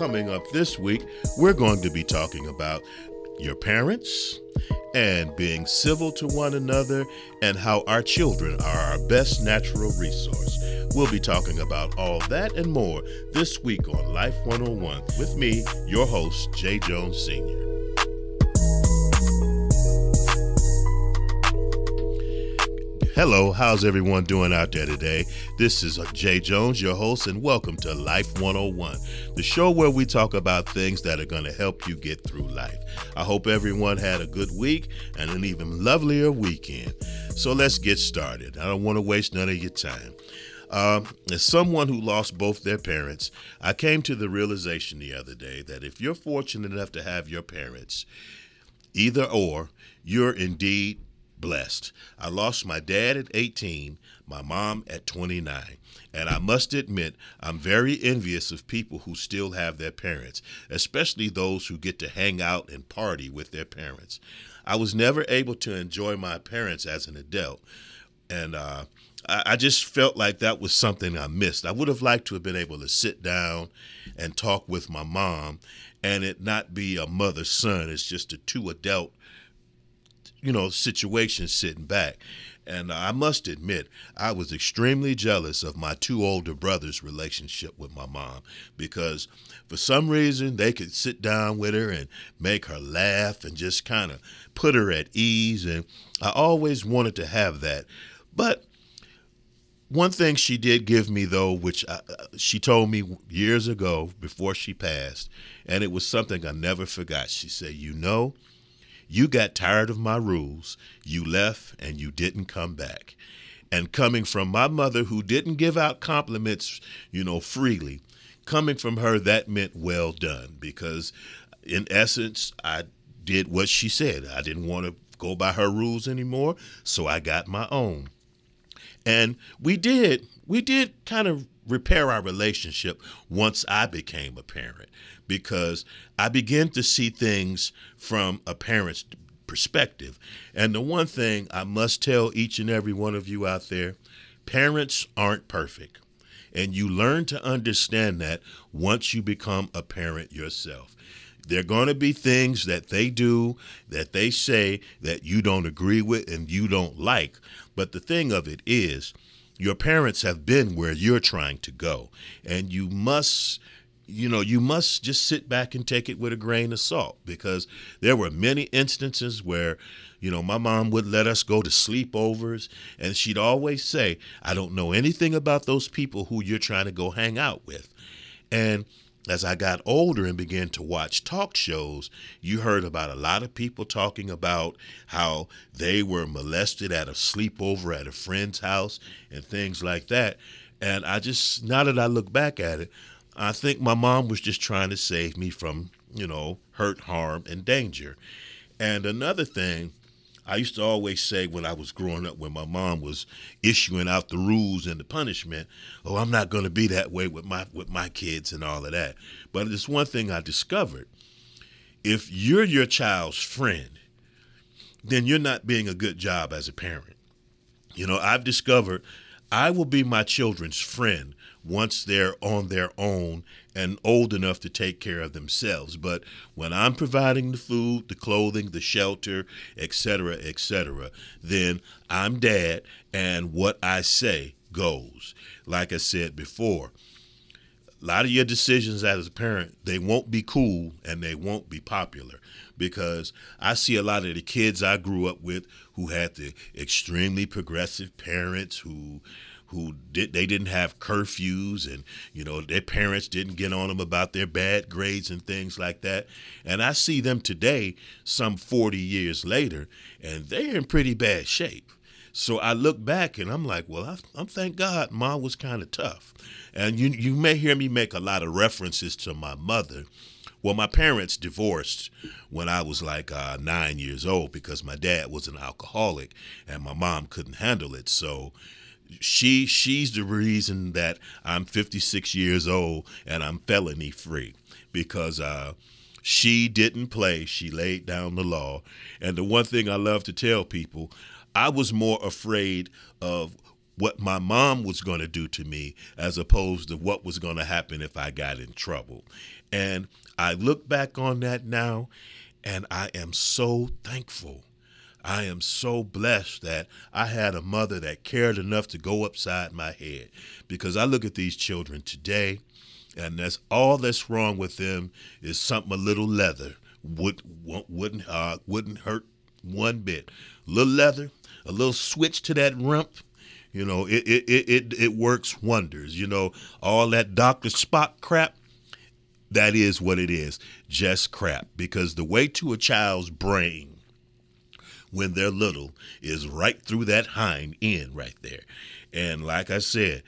Coming up this week, we're going to be talking about your parents and being civil to one another and how our children are our best natural resource. We'll be talking about all that and more this week on Life 101 with me, your host, Jay Jones Sr. Hello, how's everyone doing out there today? This is Jay Jones, your host, and welcome to Life 101, the show where we talk about things that are going to help you get through life. I hope everyone had a good week and an even lovelier weekend. So let's get started. I don't want to waste none of your time. Uh, as someone who lost both their parents, I came to the realization the other day that if you're fortunate enough to have your parents, either or, you're indeed blessed. I lost my dad at 18, my mom at 29. And I must admit, I'm very envious of people who still have their parents, especially those who get to hang out and party with their parents. I was never able to enjoy my parents as an adult. And uh, I, I just felt like that was something I missed. I would have liked to have been able to sit down and talk with my mom and it not be a mother son. It's just a two adult you know, situation sitting back. And I must admit, I was extremely jealous of my two older brothers' relationship with my mom because for some reason they could sit down with her and make her laugh and just kind of put her at ease. And I always wanted to have that. But one thing she did give me, though, which I, uh, she told me years ago before she passed, and it was something I never forgot. She said, You know, you got tired of my rules, you left, and you didn't come back. And coming from my mother, who didn't give out compliments, you know, freely, coming from her, that meant well done because, in essence, I did what she said. I didn't want to go by her rules anymore, so I got my own. And we did, we did kind of repair our relationship once I became a parent because I begin to see things from a parent's perspective. And the one thing I must tell each and every one of you out there parents aren't perfect. And you learn to understand that once you become a parent yourself. There are going to be things that they do, that they say that you don't agree with and you don't like. But the thing of it is, your parents have been where you're trying to go. And you must you know, you must just sit back and take it with a grain of salt because there were many instances where, you know, my mom would let us go to sleepovers and she'd always say, I don't know anything about those people who you're trying to go hang out with. And as I got older and began to watch talk shows, you heard about a lot of people talking about how they were molested at a sleepover at a friend's house and things like that. And I just, now that I look back at it, I think my mom was just trying to save me from, you know, hurt, harm, and danger. And another thing, I used to always say when I was growing up, when my mom was issuing out the rules and the punishment, "Oh, I'm not going to be that way with my with my kids and all of that." But it's one thing I discovered: if you're your child's friend, then you're not being a good job as a parent. You know, I've discovered I will be my children's friend once they're on their own and old enough to take care of themselves. But when I'm providing the food, the clothing, the shelter, etc., etc., then I'm dad, and what I say goes. Like I said before, a lot of your decisions as a parent, they won't be cool and they won't be popular because I see a lot of the kids I grew up with who had the extremely progressive parents who who did they didn't have curfews and you know their parents didn't get on them about their bad grades and things like that. And i see them today some 40 years later and they're in pretty bad shape. So i look back and i'm like well I, am thank god mom was kind of tough. And you you may hear me make a lot of references to my mother. Well, my parents divorced when I was like uh, nine years old because my dad was an alcoholic and my mom couldn't handle it. So she she's the reason that I'm 56 years old and I'm felony free because uh, she didn't play. She laid down the law. And the one thing I love to tell people, I was more afraid of what my mom was going to do to me as opposed to what was going to happen if I got in trouble. And I look back on that now and I am so thankful. I am so blessed that I had a mother that cared enough to go upside my head because I look at these children today and that's all that's wrong with them is something a little leather would wouldn't uh, wouldn't hurt one bit. A little leather, a little switch to that rump, you know, it it it it works wonders. You know, all that Doctor Spock crap. That is what it is, just crap. Because the way to a child's brain when they're little is right through that hind end right there. And like I said,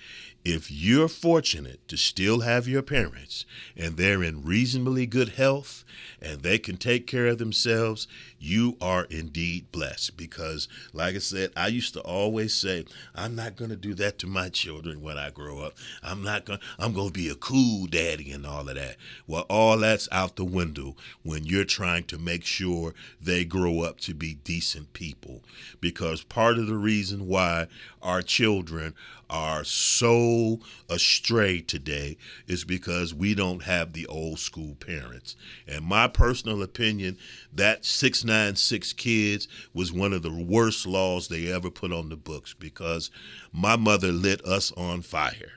if you're fortunate to still have your parents and they're in reasonably good health and they can take care of themselves, you are indeed blessed. Because, like I said, I used to always say, I'm not going to do that to my children when I grow up. I'm not going. I'm going to be a cool daddy and all of that. Well, all that's out the window when you're trying to make sure they grow up to be decent people. Because part of the reason why our children are so astray today is because we don't have the old school parents. And my personal opinion, that 696 kids was one of the worst laws they ever put on the books because my mother lit us on fire.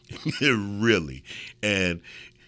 really. And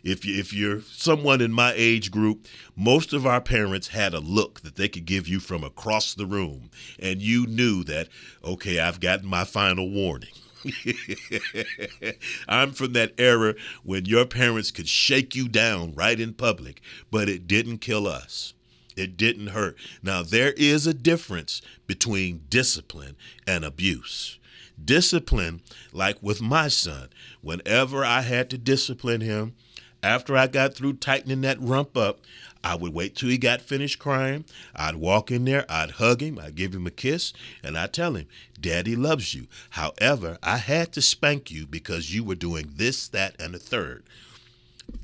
if you, if you're someone in my age group, most of our parents had a look that they could give you from across the room, and you knew that okay, I've gotten my final warning. I'm from that era when your parents could shake you down right in public, but it didn't kill us. It didn't hurt. Now, there is a difference between discipline and abuse. Discipline, like with my son, whenever I had to discipline him, after I got through tightening that rump up, I would wait till he got finished crying. I'd walk in there, I'd hug him, I'd give him a kiss, and I'd tell him, Daddy loves you. However, I had to spank you because you were doing this, that, and the third.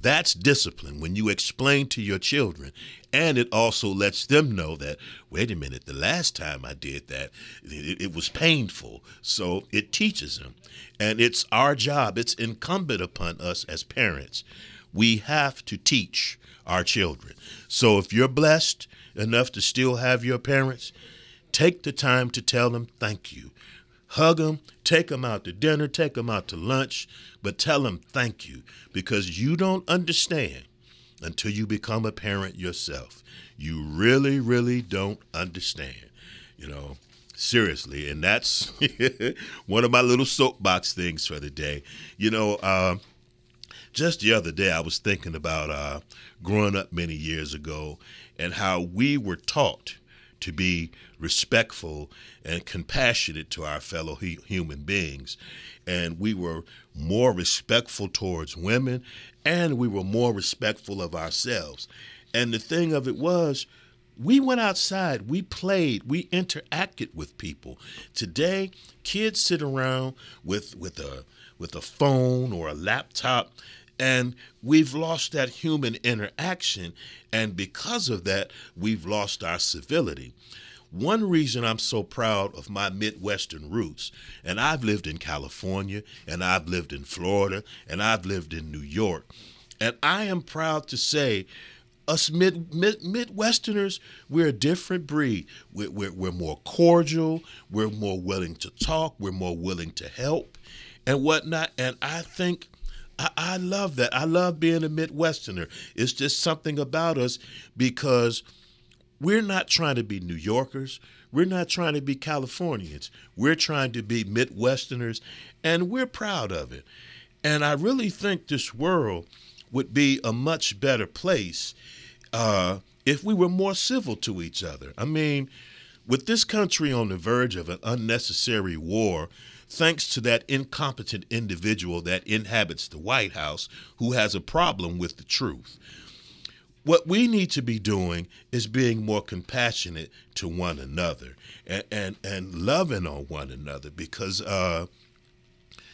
That's discipline when you explain to your children. And it also lets them know that, wait a minute, the last time I did that, it, it, was painful. So it teaches them. And it's our job, it's incumbent upon us as parents. We have to teach our children. So if you're blessed enough to still have your parents, take the time to tell them thank you. Hug them, take them out to dinner, take them out to lunch, but tell them thank you because you don't understand until you become a parent yourself. You really, really don't understand, you know, seriously. And that's one of my little soapbox things for the day. You know, uh, just the other day, I was thinking about uh, growing up many years ago and how we were taught to be respectful and compassionate to our fellow human beings. And we were more respectful towards women and we were more respectful of ourselves. And the thing of it was, we went outside, we played, we interacted with people. Today, kids sit around with with a with a phone or a laptop and we've lost that human interaction. And because of that, we've lost our civility. One reason I'm so proud of my Midwestern roots, and I've lived in California, and I've lived in Florida, and I've lived in New York, and I am proud to say us mid, mid Midwesterners, we're a different breed. We're, we're, we're, more cordial. We're more willing to talk. We're more willing to help and whatnot. And I think I, I love that. I love being a Midwesterner. It's just something about us because we're not trying to be New Yorkers. We're not trying to be Californians. We're trying to be Midwesterners, and we're proud of it. And I really think this world would be a much better place uh, if we were more civil to each other. I mean, with this country on the verge of an unnecessary war, thanks to that incompetent individual that inhabits the White House who has a problem with the truth. What we need to be doing is being more compassionate to one another and, and, and loving on one another because uh,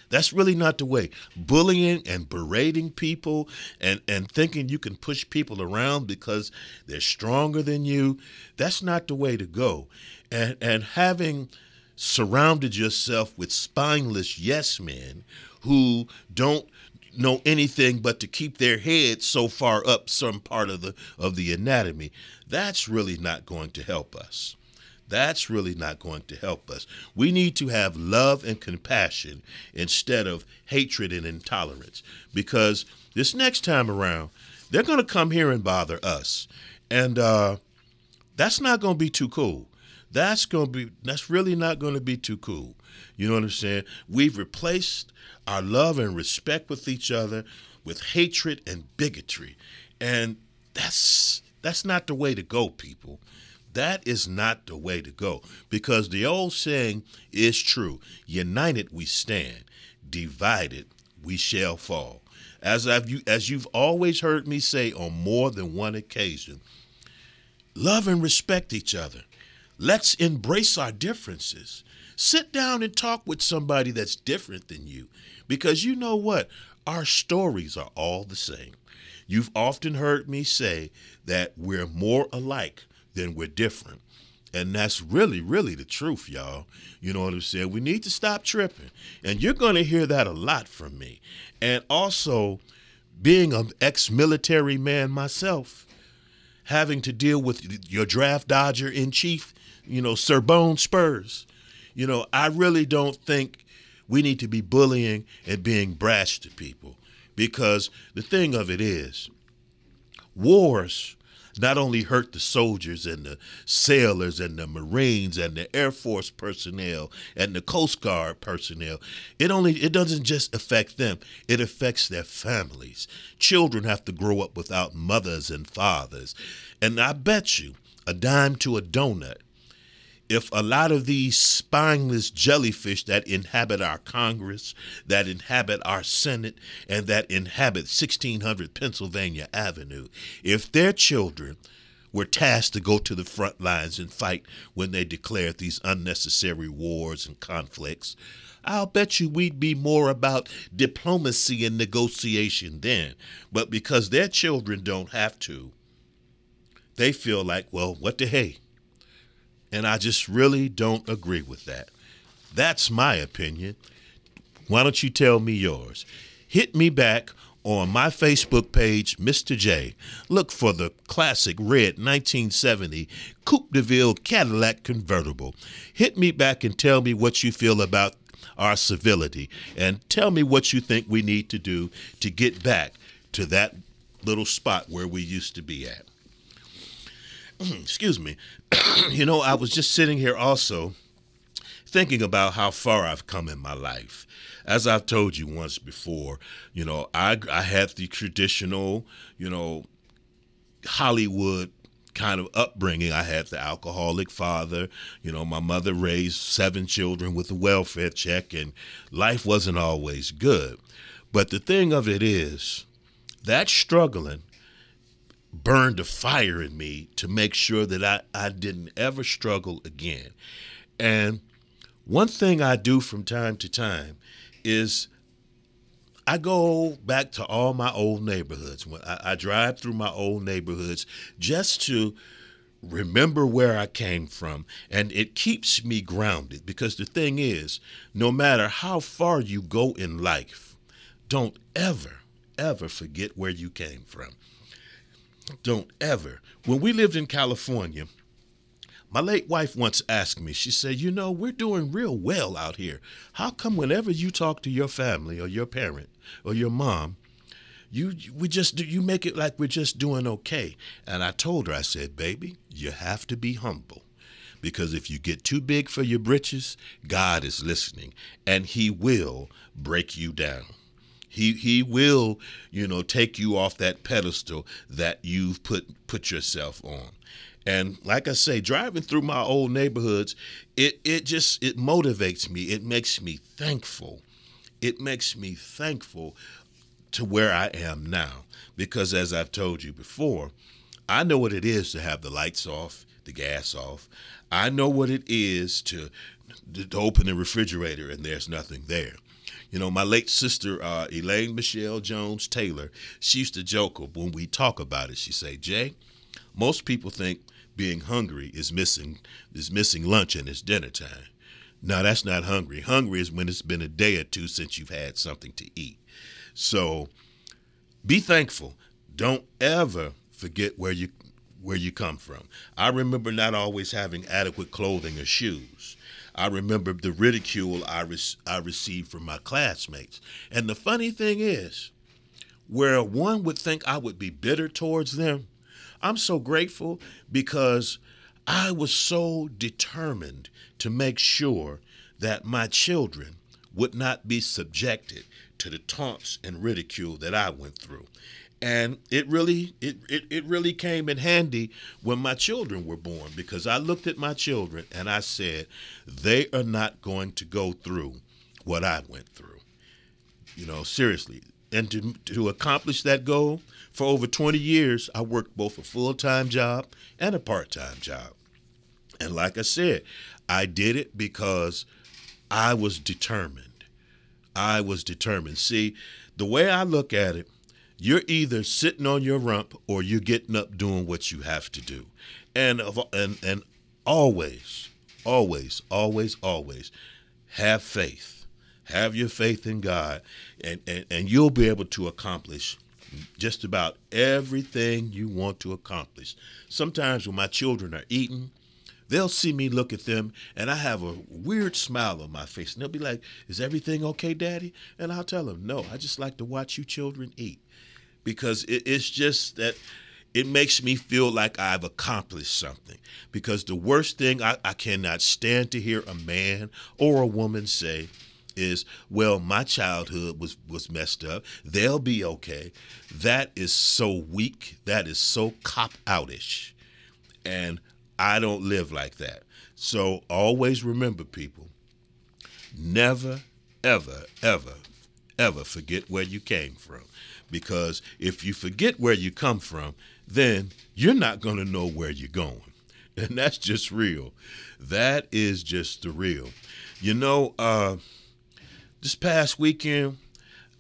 that's really not the way. Bullying and berating people and, and thinking you can push people around because they're stronger than you, that's not the way to go. And, and having surrounded yourself with spineless yes men who don't know anything but to keep their heads so far up some part of the of the anatomy. That's really not going to help us. That's really not going to help us. We need to have love and compassion instead of hatred and intolerance because this next time around they're going to come here and bother us. And uh, that's not going to be too cool that's to be that's really not to be too cool you know what i'm saying we've replaced our love and respect with each other with hatred and bigotry. And that's that's not the way to go, people. That is not the way to go because the old saying is true. United we stand, divided we shall fall. As I've you as you've always heard me say on more than one occasion, love and respect each other. Let's embrace our differences. Sit down and talk with somebody that's different than you. Because you know what? Our stories are all the same. You've often heard me say that we're more alike than we're different. And that's really, really the truth, y'all. You know what I'm saying? We need to stop tripping. And you're going to hear that a lot from me. And also, being an ex military man myself, having to deal with your draft dodger in chief, you know, Sir Bone Spurs, you know, I really don't think we need to be bullying and being brash to people because the thing of it is, wars not only hurt the soldiers and the sailors and the marines and the air force personnel and the coast guard personnel it only it doesn't just affect them it affects their families. Children have to grow up without mothers and fathers. And i bet you a dime to a donut if a lot of these spineless jellyfish that inhabit our Congress, that inhabit our Senate, and that inhabit 1600 Pennsylvania Avenue, if their children were tasked to go to the front lines and fight when they declared these unnecessary wars and conflicts, I'll bet you we'd be more about diplomacy and negotiation then. But because their children don't have to, they feel like, well, what the hey? And I just really don't agree with that. That's my opinion. Why don't you tell me yours? Hit me back on my Facebook page, Mr. J. Look for the classic red 1970 Coupe de Ville Cadillac convertible. Hit me back and tell me what you feel about our civility and tell me what you think we need to do to get back to that little spot where we used to be at. excuse me, you know, I was just sitting here also thinking about how far I've come in my life. As I've told you once before, you know, I, I had the traditional, you know, Hollywood kind of upbringing. I had the alcoholic father. You know, my mother raised seven children with a welfare check, and life wasn't always good. But the thing of it is, that struggling burned a fire in me to make sure that I, I didn't ever struggle again. And one thing I do from time to time is I go back to all my old neighborhoods. When I, I drive through my old neighborhoods just to remember where I came from. And it keeps me grounded because the thing is, no matter how far you go in life, don't ever, ever forget where you came from. Don't ever. When we lived in California, my late wife once asked me, she said, You know, we're doing real well out here. How come whenever you talk to your family or your parent or your mom, you we just you make it like we're just doing okay. And I told her, I said, baby, you have to be humble. Because if you get too big for your britches, God is listening and he will break you down. He he will, you know, take you off that pedestal that you've put put yourself on. And like I say, driving through my old neighborhoods, it it just it motivates me. It makes me thankful. It makes me thankful to where I am now because as I've told you before, I know what it is to have the lights off, the gas off. I know what it is to to open the refrigerator and there's nothing there. You know, my late sister, uh, Elaine Michelle Jones Taylor, she used to joke when we talk about it. She say, Jay, most people think being hungry is missing is missing lunch and it's dinner time. Now, that's not hungry. Hungry is when it's been a day or two since you've had something to eat. So be thankful. Don't ever forget where you where you come from. I remember not always having adequate clothing or shoes. I remember the ridicule I, re- I received from my classmates. And the funny thing is, where one would think I would be bitter towards them, I'm so grateful because I was so determined to make sure that my children would not be subjected to the taunts and ridicule that I went through. And it really it, it, it really came in handy when my children were born because I looked at my children and I said, they are not going to go through what I went through. You know, seriously. And to, to accomplish that goal, for over 20 years, I worked both a full time job and a part time job. And like I said, I did it because I was determined. I was determined. See, the way I look at it, you're either sitting on your rump or you're getting up doing what you have to do. And and and always, always, always, always have faith. Have your faith in God and, and, and you'll be able to accomplish just about everything you want to accomplish. Sometimes when my children are eating, they'll see me look at them and I have a weird smile on my face. And they'll be like, Is everything okay, Daddy? And I'll tell them, No, I just like to watch you children eat because it, it's just that it makes me feel like I've accomplished something. Because the worst thing I, I cannot stand to hear a man or a woman say is, well, my childhood was, was messed up. They'll be okay. That is so weak. That is so cop outish. And I don't live like that. So always remember, people, never, ever, ever, ever forget where you came from because if you forget where you come from, then you're not going to know where you're going. And that's just real. That is just the real. You know, uh, this past weekend,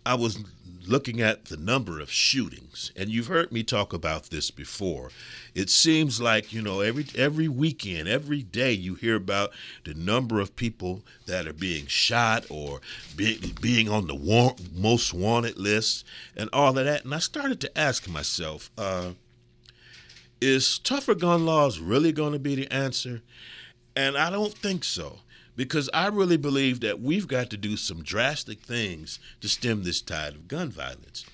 I was looking at the number of shootings, and you've heard me talk about this before. It seems like you know every every weekend, every day, you hear about the number of people that are being shot or be, being on the war, most wanted list, and all of that. And I started to ask myself, uh, is tougher gun laws really going to be the answer? And I don't think so because I really believe that we've got to do some drastic things to stem this tide of gun violence.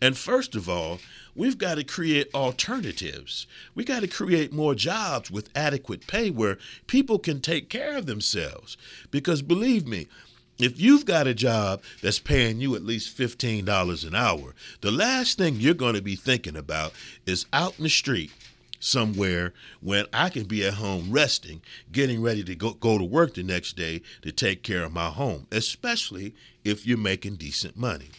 And first of all, we've got to create alternatives. We got to create more jobs with adequate pay where people can take care of themselves. Because believe me, if you've got a job that's paying you at least $15 an hour, the last thing you're going to be thinking about is out in the street somewhere when I can be at home resting, getting ready to go, go to work the next day to take care of my home, especially if you're making decent money.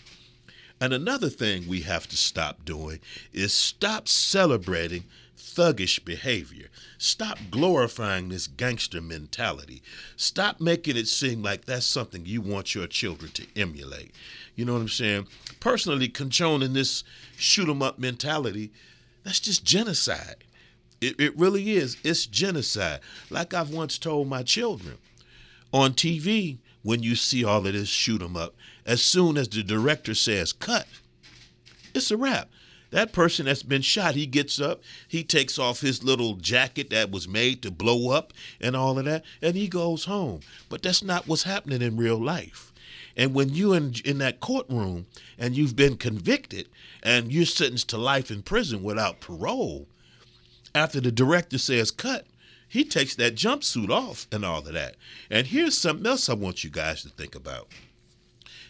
And another thing we have to stop doing is stop celebrating thuggish behavior. Stop glorifying this gangster mentality. Stop making it seem like that's something you want your children to emulate. You know what I'm saying? Personally, condoning this shoot 'em up mentality, that's just genocide. It, it really is. It's genocide. Like I've once told my children on TV, when you see all of this shoot 'em up, as soon as the director says cut, it's a wrap. That person that's been shot, he gets up, he takes off his little jacket that was made to blow up and all of that, and he goes home. But that's not what's happening in real life. And when you in in that courtroom and you've been convicted and you're sentenced to life in prison without parole, after the director says cut, he takes that jumpsuit off and all of that. And here's something else I want you guys to think about.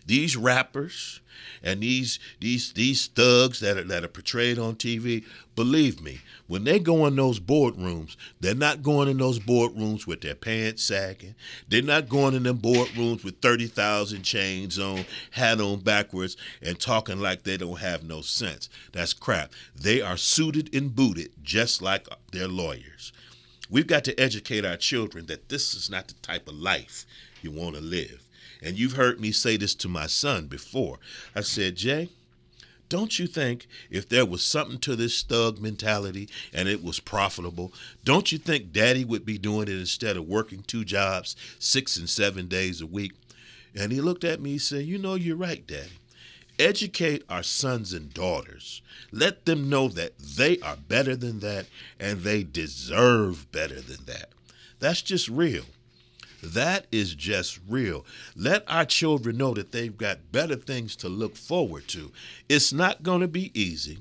These rappers and these these these thugs that are that are portrayed on TV, believe me, when they go in those boardrooms, they're not going in those boardrooms with their pants sagging. They're not going in them boardrooms with 30,000 chains on, hat on backwards, and talking like they don't have no sense. That's crap. They are suited and booted just like their lawyers. We've got to educate our children that this is not the type of life you want to live. And you've heard me say this to my son before. I said, Jay, don't you think if there was something to this thug mentality and it was profitable, don't you think daddy would be doing it instead of working two jobs, six and seven days a week? And he looked at me and said, You know, you're right, daddy. Educate our sons and daughters. Let them know that they are better than that and they deserve better than that. That's just real. That is just real. Let our children know that they've got better things to look forward to. It's not going to be easy.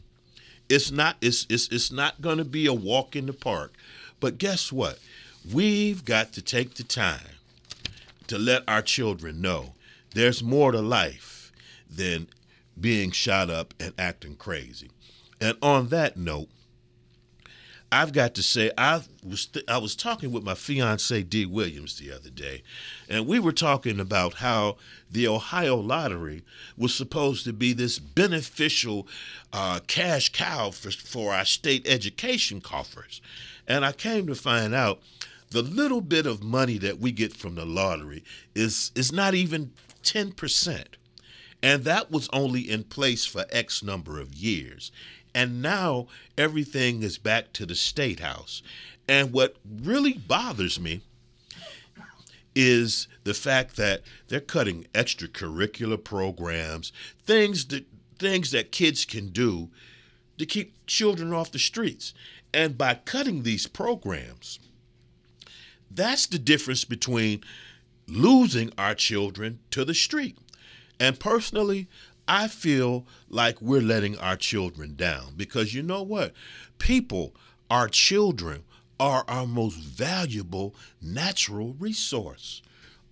It's not it's it's, it's not going to be a walk in the park. But guess what? We've got to take the time to let our children know there's more to life than being shot up and acting crazy. And on that note, I've got to say I was th- I was talking with my fiance Dee Williams the other day, and we were talking about how the Ohio lottery was supposed to be this beneficial uh, cash cow for, for our state education coffers, and I came to find out the little bit of money that we get from the lottery is is not even ten percent, and that was only in place for X number of years. And now everything is back to the state house. And what really bothers me is the fact that they're cutting extracurricular programs, things that things that kids can do to keep children off the streets. And by cutting these programs, that's the difference between losing our children to the street. And personally, I feel like we're letting our children down because you know what? People, our children, are our most valuable natural resource.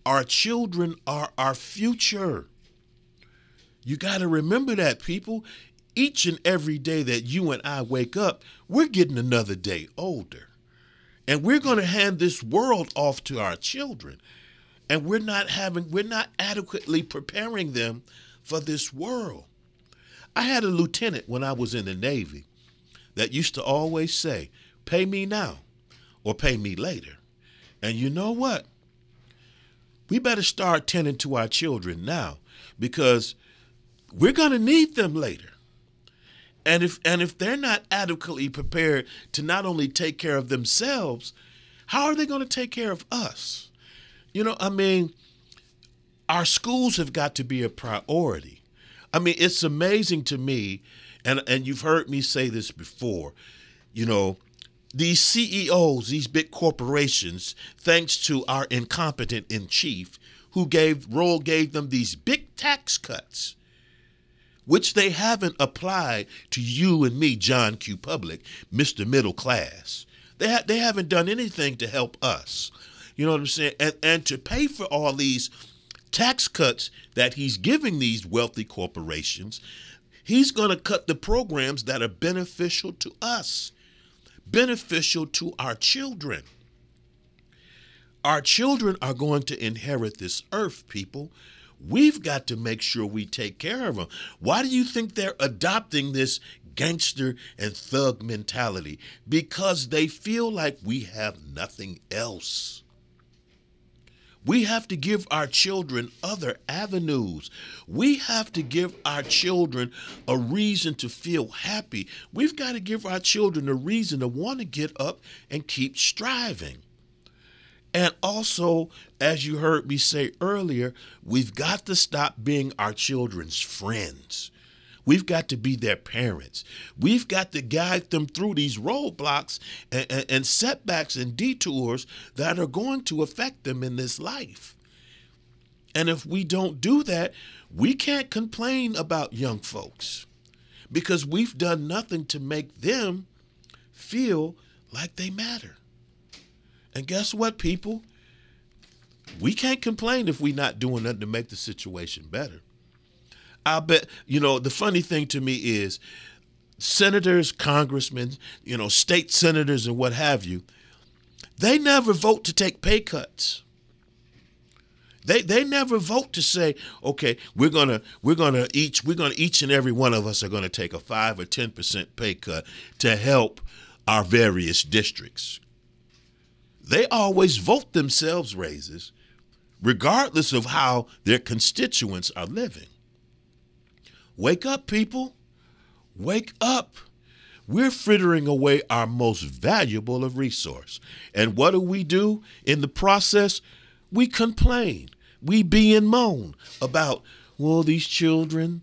Our children are our future. You got to remember that, people. Each and every day that you and I wake up, we're getting another day older. And we're going to hand this world off to our children. And we're not having, we're not adequately preparing them for this world. I had a lieutenant when I was in the Navy that used to always say, pay me now or pay me later. And you know what? We better start tending to our children now because we're going to need them later. And if and if they're not adequately prepared to not only take care of themselves, how are they going to take care of us? You know, I mean, our schools have got to be a priority. I mean, it's amazing to me, and and you've heard me say this before. You know, these CEOs, these big corporations, thanks to our incompetent in chief, who gave Roll gave them these big tax cuts, which they haven't applied to you and me, John Q. Public, Mr. Middle Class. They ha- they haven't done anything to help us. You know what I'm saying? And and to pay for all these tax cuts that he's giving these wealthy corporations, he's going to cut the programs that are beneficial to us, beneficial to our children. Our children are going to inherit this earth, people. We've got to make sure we take care of them. Why do you think they're adopting this gangster and thug mentality? Because they feel like we have nothing else. We have to give our children other avenues. We have to give our children a reason to feel happy. We've got to give our children a reason to want to get up and keep striving. And also, as you heard me say earlier, we've got to stop being our children's friends. We've got to be their parents. We've got to guide them through these roadblocks and, and, and setbacks and detours that are going to affect them in this life. And if we don't do that, we can't complain about young folks because we've done nothing to make them feel like they matter. And guess what, people? We can't complain if we're not doing nothing to make the situation better. I bet, you know, the funny thing to me is senators, congressmen, you know, state senators, and what have you, they never vote to take pay cuts. They, they never vote to say, okay, we're gonna we're gonna each we're gonna each and every one of us are gonna take a five or ten percent pay cut to help our various districts. They always vote themselves raises, regardless of how their constituents are living. Wake up, people. Wake up. We're frittering away our most valuable of resource. And what do we do in the process? We complain. We be and moan about, well, these children.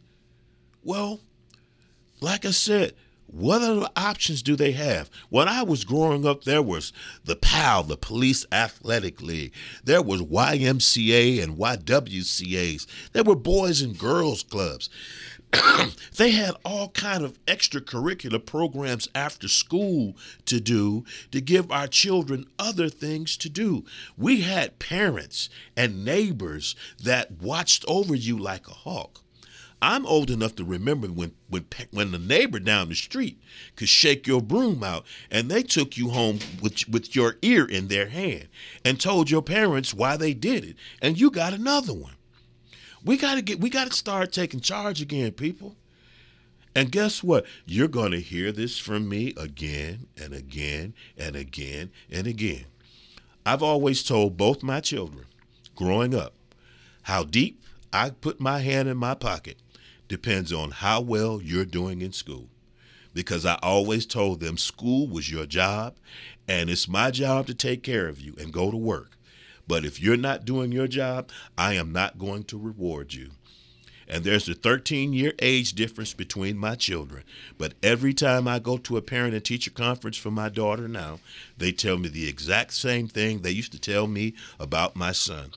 Well, like I said, what other options do they have? When I was growing up, there was the PAL, the Police Athletic League. There was YMCA and YWCAs. There were boys and girls clubs. they had all kind of extracurricular programs after school to do to give our children other things to do. We had parents and neighbors that watched over you like a hawk. I'm old enough to remember when when when the neighbor down the street could shake your broom out and they took you home with with your ear in their hand and told your parents why they did it and you got another one. We got to get we got to start taking charge again, people. And guess what? You're going to hear this from me again and again and again and again. I've always told both my children growing up how deep I put my hand in my pocket depends on how well you're doing in school. Because I always told them school was your job, and it's my job to take care of you and go to work. But if you're not doing your job, I am not going to reward you. And there's a 13 year age difference between my children. But every time I go to a parent and teacher conference for my daughter now, they tell me the exact same thing they used to tell me about my son.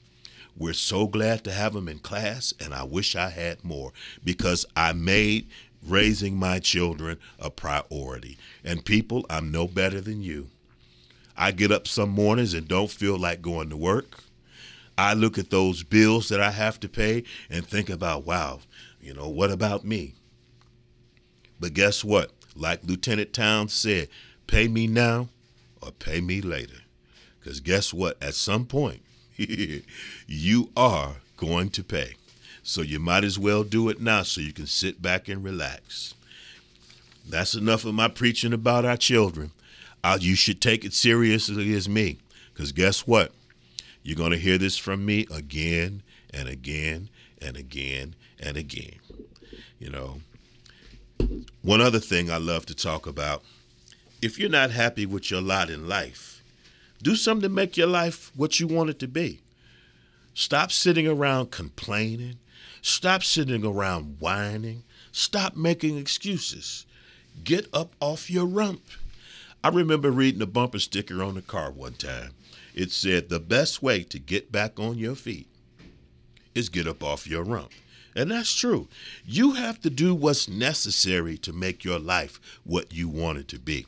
We're so glad to have them in class, and I wish I had more because I made raising my children a priority. And people, I'm no better than you. I get up some mornings and don't feel like going to work. I look at those bills that I have to pay and think about, wow, you know, what about me? But guess what? Like Lieutenant Towns said, pay me now or pay me later. Because guess what? At some point, you are going to pay. So you might as well do it now so you can sit back and relax. That's enough of my preaching about our children. Uh, you should take it seriously as me. Because guess what? You're going to hear this from me again and again and again and again. You know, one other thing I love to talk about if you're not happy with your lot in life, do something to make your life what you want it to be. Stop sitting around complaining. Stop sitting around whining. Stop making excuses. Get up off your rump. I remember reading a bumper sticker on a car one time. It said, The best way to get back on your feet is get up off your rump. And that's true. You have to do what's necessary to make your life what you want it to be.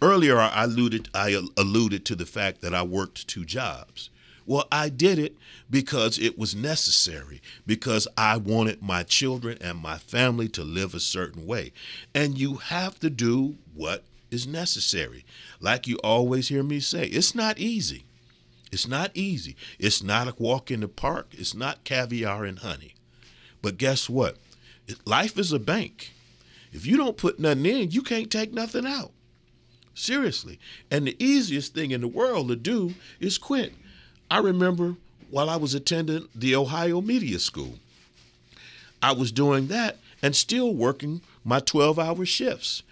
Earlier, I alluded, I alluded to the fact that I worked two jobs. Well, I did it because it was necessary, because I wanted my children and my family to live a certain way. And you have to do what is necessary. Like you always hear me say, it's not easy. It's not easy. It's not a walk in the park. It's not caviar and honey. But guess what? Life is a bank. If you don't put nothing in, you can't take nothing out. Seriously. And the easiest thing in the world to do is quit. I remember while I was attending the Ohio Media School, I was doing that and still working my 12 hour shifts.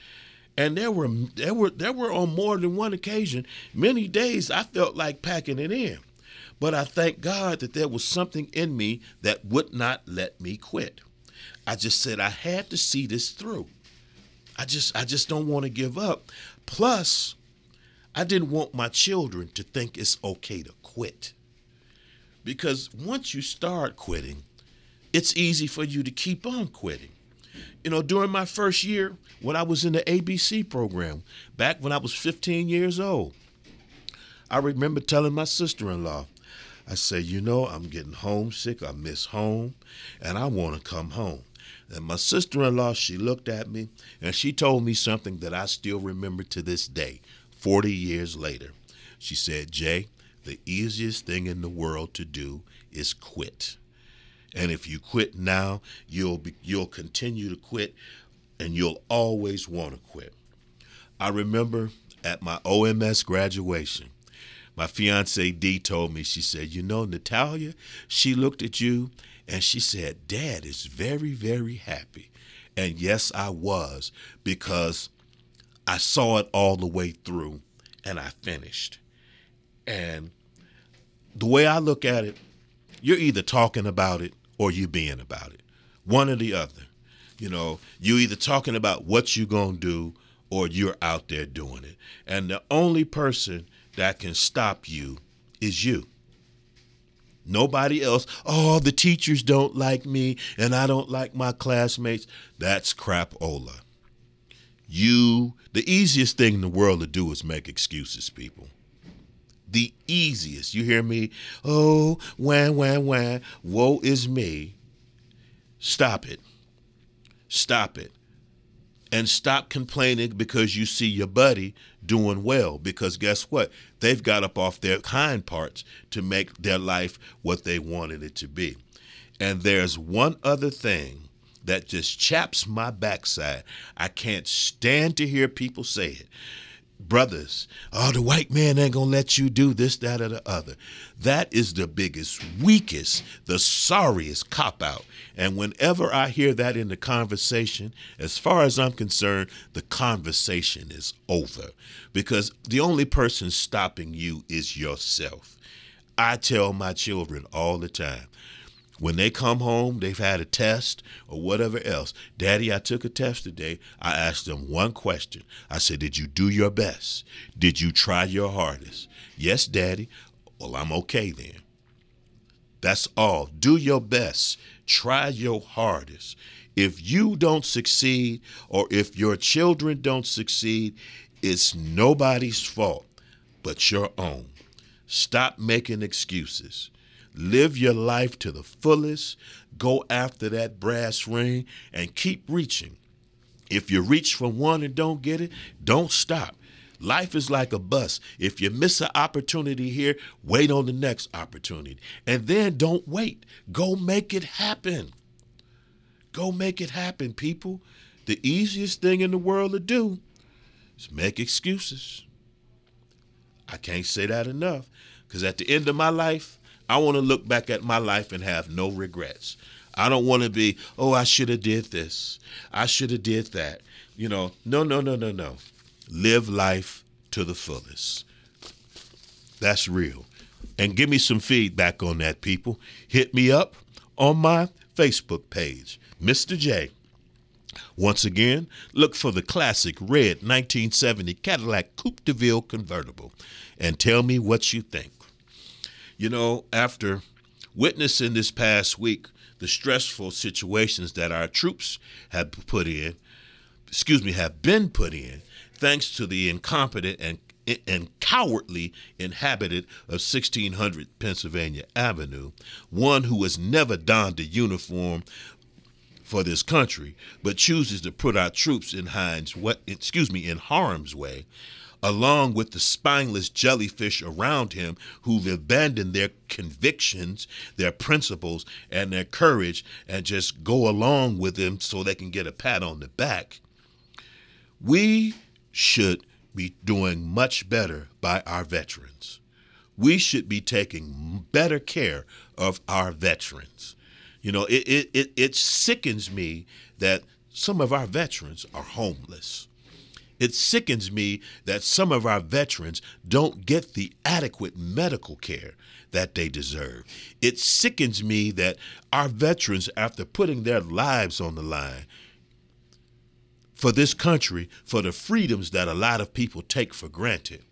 And there were there were there were on more than one occasion, many days I felt like packing it in. But I thank God that there was something in me that would not let me quit. I just said I had to see this through. I just I just don't want to give up. Plus, I didn't want my children to think it's okay to quit. Because once you start quitting, it's easy for you to keep on quitting. You know, during my first year, when I was in the ABC program, back when I was 15 years old, I remember telling my sister in law, I said, you know, I'm getting homesick. I miss home, and I want to come home. And my sister in law, she looked at me and she told me something that I still remember to this day, 40 years later. She said, Jay, the easiest thing in the world to do is quit. And if you quit now, you'll be, you'll continue to quit and you'll always want to quit. I remember at my OMS graduation, my fiance Dee told me, she said, You know, Natalia, she looked at you and she said, Dad is very, very happy. And yes, I was because I saw it all the way through and I finished. And the way I look at it, you're either talking about it or you being about it. One or the other. You know, you either talking about what you're going to do or you're out there doing it. And the only person that can stop you is you. Nobody else. Oh, the teachers don't like me and I don't like my classmates. That's crapola. You, the easiest thing in the world to do is make excuses, people. The easiest. You hear me? Oh, wham, wham, wham. Woe is me. Stop it. Stop it and stop complaining because you see your buddy doing well. Because guess what? They've got up off their hind parts to make their life what they wanted it to be. And there's one other thing that just chaps my backside. I can't stand to hear people say it brothers, oh, the white man ain't gonna let you do this, that, or the other. That is the biggest, weakest, the sorriest cop out. And whenever I hear that in the conversation, as far as I'm concerned, the conversation is over because the only person stopping you is yourself. I tell my children all the time when they come home, they've had a test or whatever else. Daddy, I took a test today. I asked them one question. I said, Did you do your best? Did you try your hardest? Yes, Daddy. Well, I'm okay then. That's all. Do your best. Try your hardest. If you don't succeed or if your children don't succeed, it's nobody's fault but your own. Stop making excuses. Live your life to the fullest. Go after that brass ring and keep reaching. If you reach for one and don't get it, don't stop. Life is like a bus. If you miss an opportunity here, wait on the next opportunity. And then don't wait. Go make it happen. Go make it happen, people. The easiest thing in the world to do is make excuses. I can't say that enough because at the end of my life, I want to look back at my life and have no regrets. I don't want to be, oh, I should have did this. I should have did that. You know, no, no, no, no, no. Live life to the fullest. That's real. And give me some feedback on that, people. Hit me up on my Facebook page, Mr. J. Once again, look for the classic red 1970 Cadillac Coupe de Ville convertible and tell me what you think. You know, after witnessing this past week the stressful situations that our troops have put in, excuse me, have been put in, thanks to the incompetent and and cowardly inhabitant of 1600 Pennsylvania Avenue, one who has never donned a uniform for this country, but chooses to put our troops in Hines, excuse me, in harm's way, along with the spineless jellyfish around him who've abandoned their convictions, their principles, and their courage and just go along with them so they can get a pat on the back. We should be doing much better by our veterans. We should be taking better care of our veterans. You know, it, it, it, it sickens me that some of our veterans are homeless. It sickens me that some of our veterans don't get the adequate medical care that they deserve. It sickens me that our veterans, after putting their lives on the line for this country, for the freedoms that a lot of people take for granted,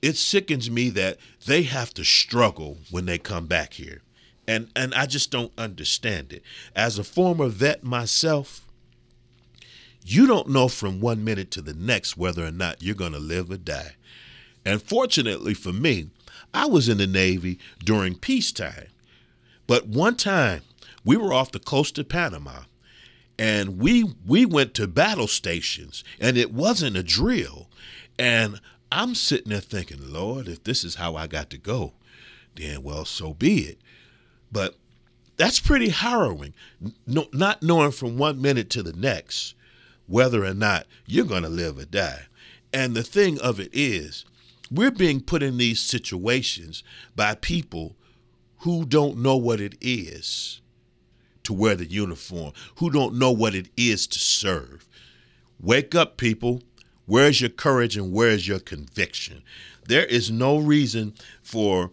it sickens me that they have to struggle when they come back here. And, and I just don't understand it. As a former vet myself, you don't know from one minute to the next whether or not you're going to live or die. And fortunately for me, I was in the Navy during peacetime. But one time, we were off the coast of Panama and we we went to battle stations and it wasn't a drill. And I'm sitting there thinking, Lord, if this is how I got to go, then well, so be it. But that's pretty harrowing, no, not knowing from one minute to the next whether or not you're going to live or die. And the thing of it is, we're being put in these situations by people who don't know what it is to wear the uniform, who don't know what it is to serve. Wake up, people. Where's your courage and where's your conviction? There is no reason for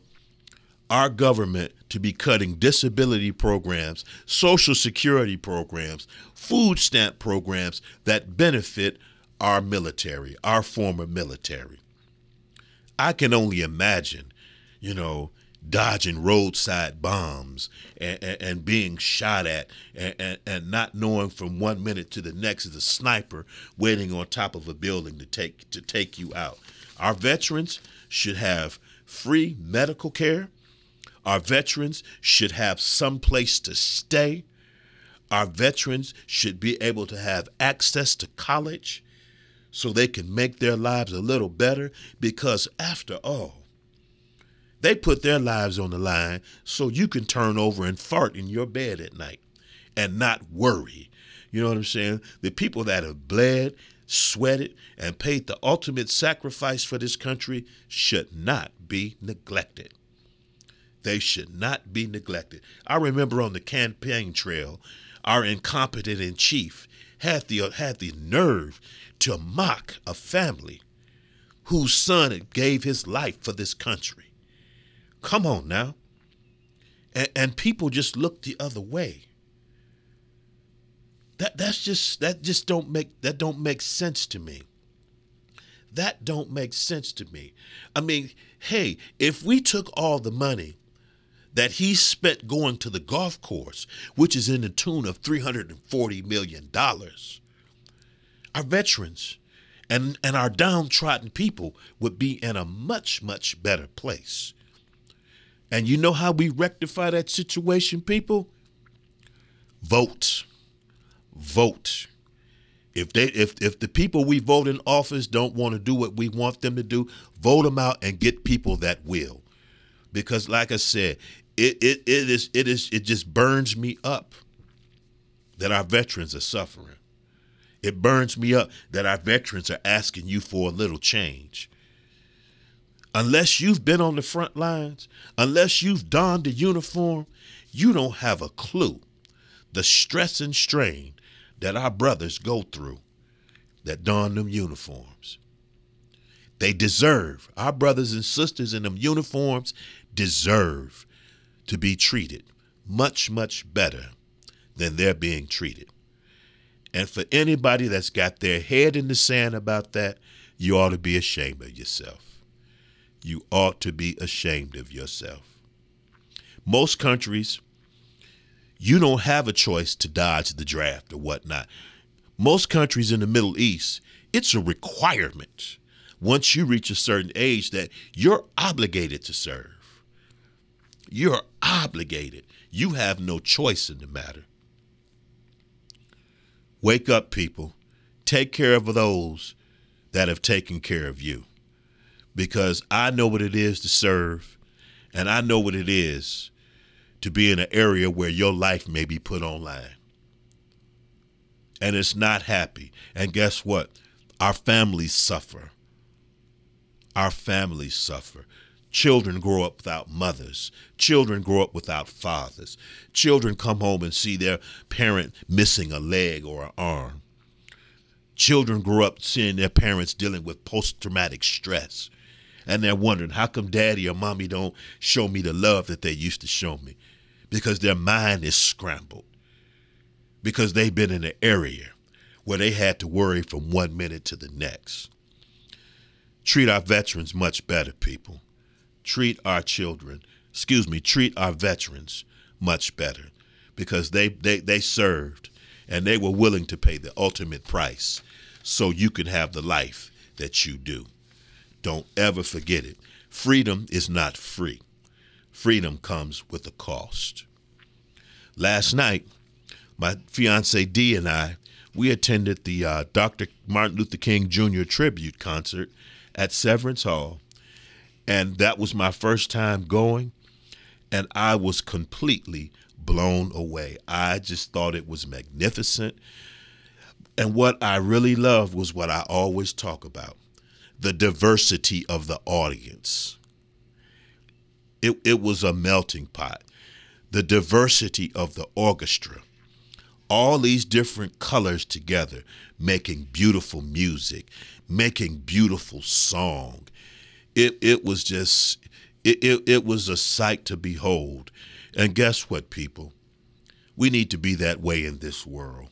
our government to be cutting disability programs, social security programs, food stamp programs that benefit our military, our former military. I can only imagine, you know, dodging roadside bombs and, and, and being shot at and, and, and, not knowing from one minute to the next is a sniper waiting on top of a building to take to take you out. Our veterans should have free medical care. Our veterans should have some place to stay. Our veterans should be able to have access to college so they can make their lives a little better because after all they put their lives on the line so you can turn over and fart in your bed at night and not worry. You know what I'm saying? The people that have bled, sweated, and paid the ultimate sacrifice for this country should not be neglected. They should not be neglected. I remember on the campaign trail, our incompetent in chief had the had the nerve to mock a family whose son gave his life for this country. Come on now. And, and people just look the other way. That that's just that just don't make that don't make sense to me. That don't make sense to me. I mean, hey, if we took all the money that he spent going to the golf course, which is in the tune of $340 million, our veterans and, and our downtrodden people would be in a much, much better place. And you know how we rectify that situation, people? Vote. Vote. If they if if the people we vote in office don't want to do what we want them to do, vote them out and get people that will. Because like I said, it it, it is it is it just burns me up that our veterans are suffering. It burns me up that our veterans are asking you for a little change unless you've been on the front lines, unless you've donned the uniform, you don't have a clue the stress and strain that our brothers go through that don them uniforms. They deserve, our brothers and sisters in them uniforms deserve to be treated much, much better than they're being treated. And for anybody that's got their head in the sand about that, you ought to be ashamed of yourself you ought to be ashamed of yourself. Most countries, you don't have a choice to dodge the draft or whatnot. Most countries in the Middle East, it's a requirement once you reach a certain age that you're obligated to serve. You're obligated. You have no choice in the matter. Wake up, people. Take care of those that have taken care of you because I know what it is to serve and I know what it is to be in an area where your life may be put online. And it's not happy. And guess what? Our families suffer. Our families suffer. Children grow up without mothers. Children grow up without fathers. Children come home and see their parent missing a leg or an arm. Children grow up seeing their parents dealing with post traumatic stress and they're wondering how come daddy or mommy don't show me the love that they used to show me because their mind is scrambled because they've been in an area where they had to worry from one minute to the next treat our veterans much better people treat our children excuse me treat our veterans much better because they they, they served and they were willing to pay the ultimate price so you can have the life that you do don't ever forget it. Freedom is not free. Freedom comes with a cost. Last night, my fiance Dee and I, we attended the uh, Dr. Martin Luther King Jr. tribute concert at Severance Hall. And that was my first time going. And I was completely blown away. I just thought it was magnificent. And what I really loved was what I always talk about the diversity of the audience. It, it was a melting pot. the diversity of the orchestra, all these different colors together, making beautiful music, making beautiful song. It it was just it, it, it was a sight to behold. And guess what, people? We need to be that way in this world.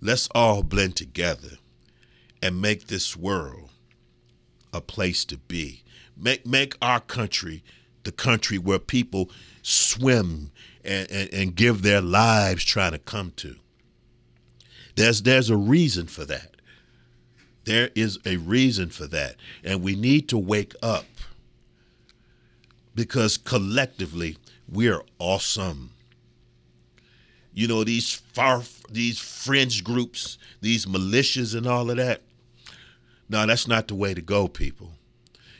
Let's all blend together and make this world a place to be. Make make our country the country where people swim and, and, and give their lives trying to come to. There's there's a reason for that. There is a reason for that. And we need to wake up because collectively we're awesome. You know these far these fringe groups, these militias and all of that. No, that's not the way to go, people.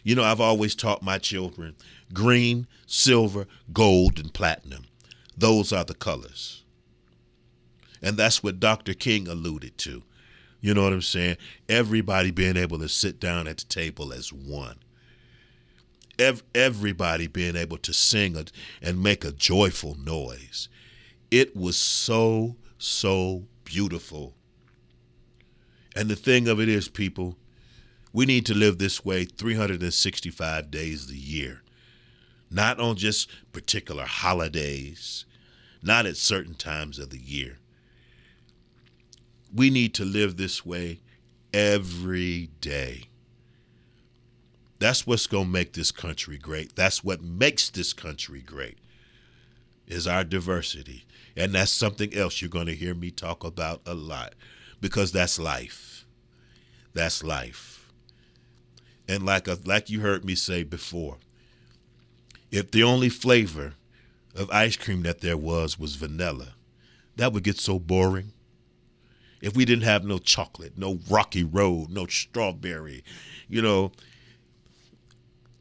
You know, I've always taught my children green, silver, gold, and platinum. Those are the colors. And that's what Dr. King alluded to. You know what I'm saying? Everybody being able to sit down at the table as one. everybody being able to sing a, and make a joyful noise. It was so, so beautiful. And the thing of it is, people, we need to live this way 365 days a year, not on just particular holidays, not at certain times of the year. We need to live this way every day. That's what's going to make this country great. That's what makes this country great is our diversity. And that's something else you're going to hear me talk about a lot because that's life. That's life. And like a, like you heard me say before, if the only flavor of ice cream that there was was vanilla, that would get so boring. If we didn't have no chocolate, no rocky road, no strawberry, you know,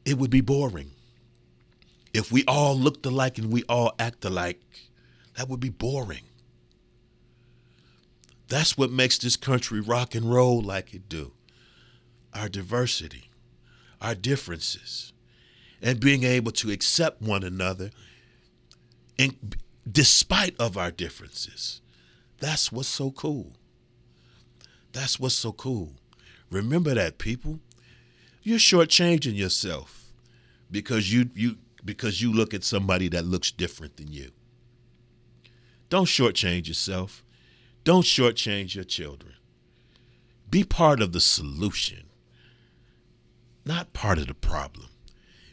it would be boring. If we all looked alike and we all act alike, that would be boring. That's what makes this country rock and roll like it do. Our diversity, our differences, and being able to accept one another in, despite of our differences. That's what's so cool. That's what's so cool. Remember that, people. You're shortchanging yourself because you you because you look at somebody that looks different than you. Don't shortchange yourself. Don't shortchange your children. Be part of the solution, not part of the problem.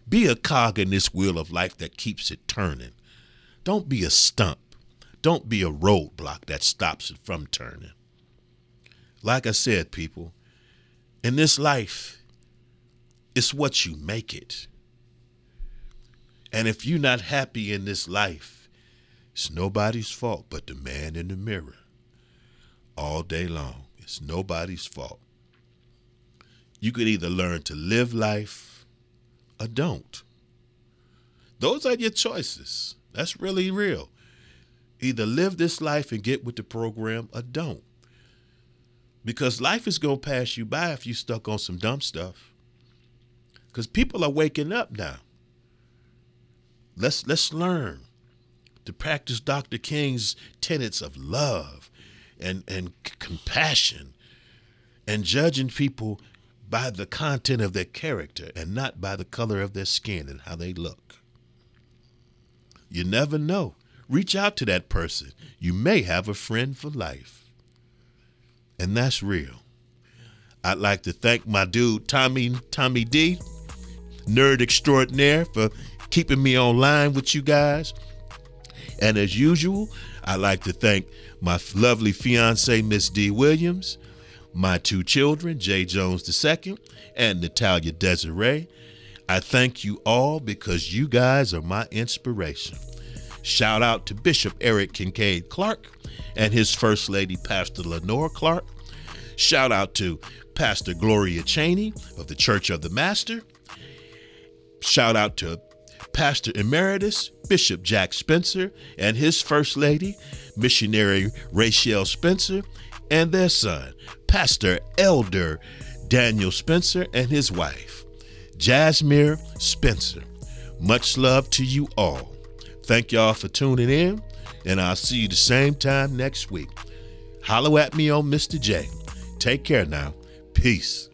Be a cog in this wheel of life that keeps it turning. Don't be a stump. Don't be a roadblock that stops it from turning. Like I said, people, in this life, it's what you make it. And if you're not happy in this life, it's nobody's fault but the man in the mirror. All day long. It's nobody's fault. You can either learn to live life or don't. Those are your choices. That's really real. Either live this life and get with the program or don't. Because life is going to pass you by if you stuck on some dumb stuff. Because people are waking up now. Let's let's learn to practice Dr. King's tenets of love and, and c- compassion and judging people by the content of their character and not by the color of their skin and how they look. You never know. Reach out to that person. You may have a friend for life. And that's real. I'd like to thank my dude Tommy Tommy D, nerd extraordinaire, for keeping me online with you guys. And as usual, I'd like to thank my lovely fiance, Miss D. Williams, my two children, Jay Jones II and Natalia Desiree. I thank you all because you guys are my inspiration. Shout out to Bishop Eric Kincaid Clark and his First Lady, Pastor Lenore Clark. Shout out to Pastor Gloria Cheney of the Church of the Master. Shout out to Pastor Emeritus Bishop Jack Spencer and his First Lady, Missionary Rachel Spencer, and their son, Pastor Elder Daniel Spencer and his wife, Jasmine Spencer. Much love to you all. Thank y'all for tuning in, and I'll see you the same time next week. Hollow at me on Mr. J. Take care now. Peace.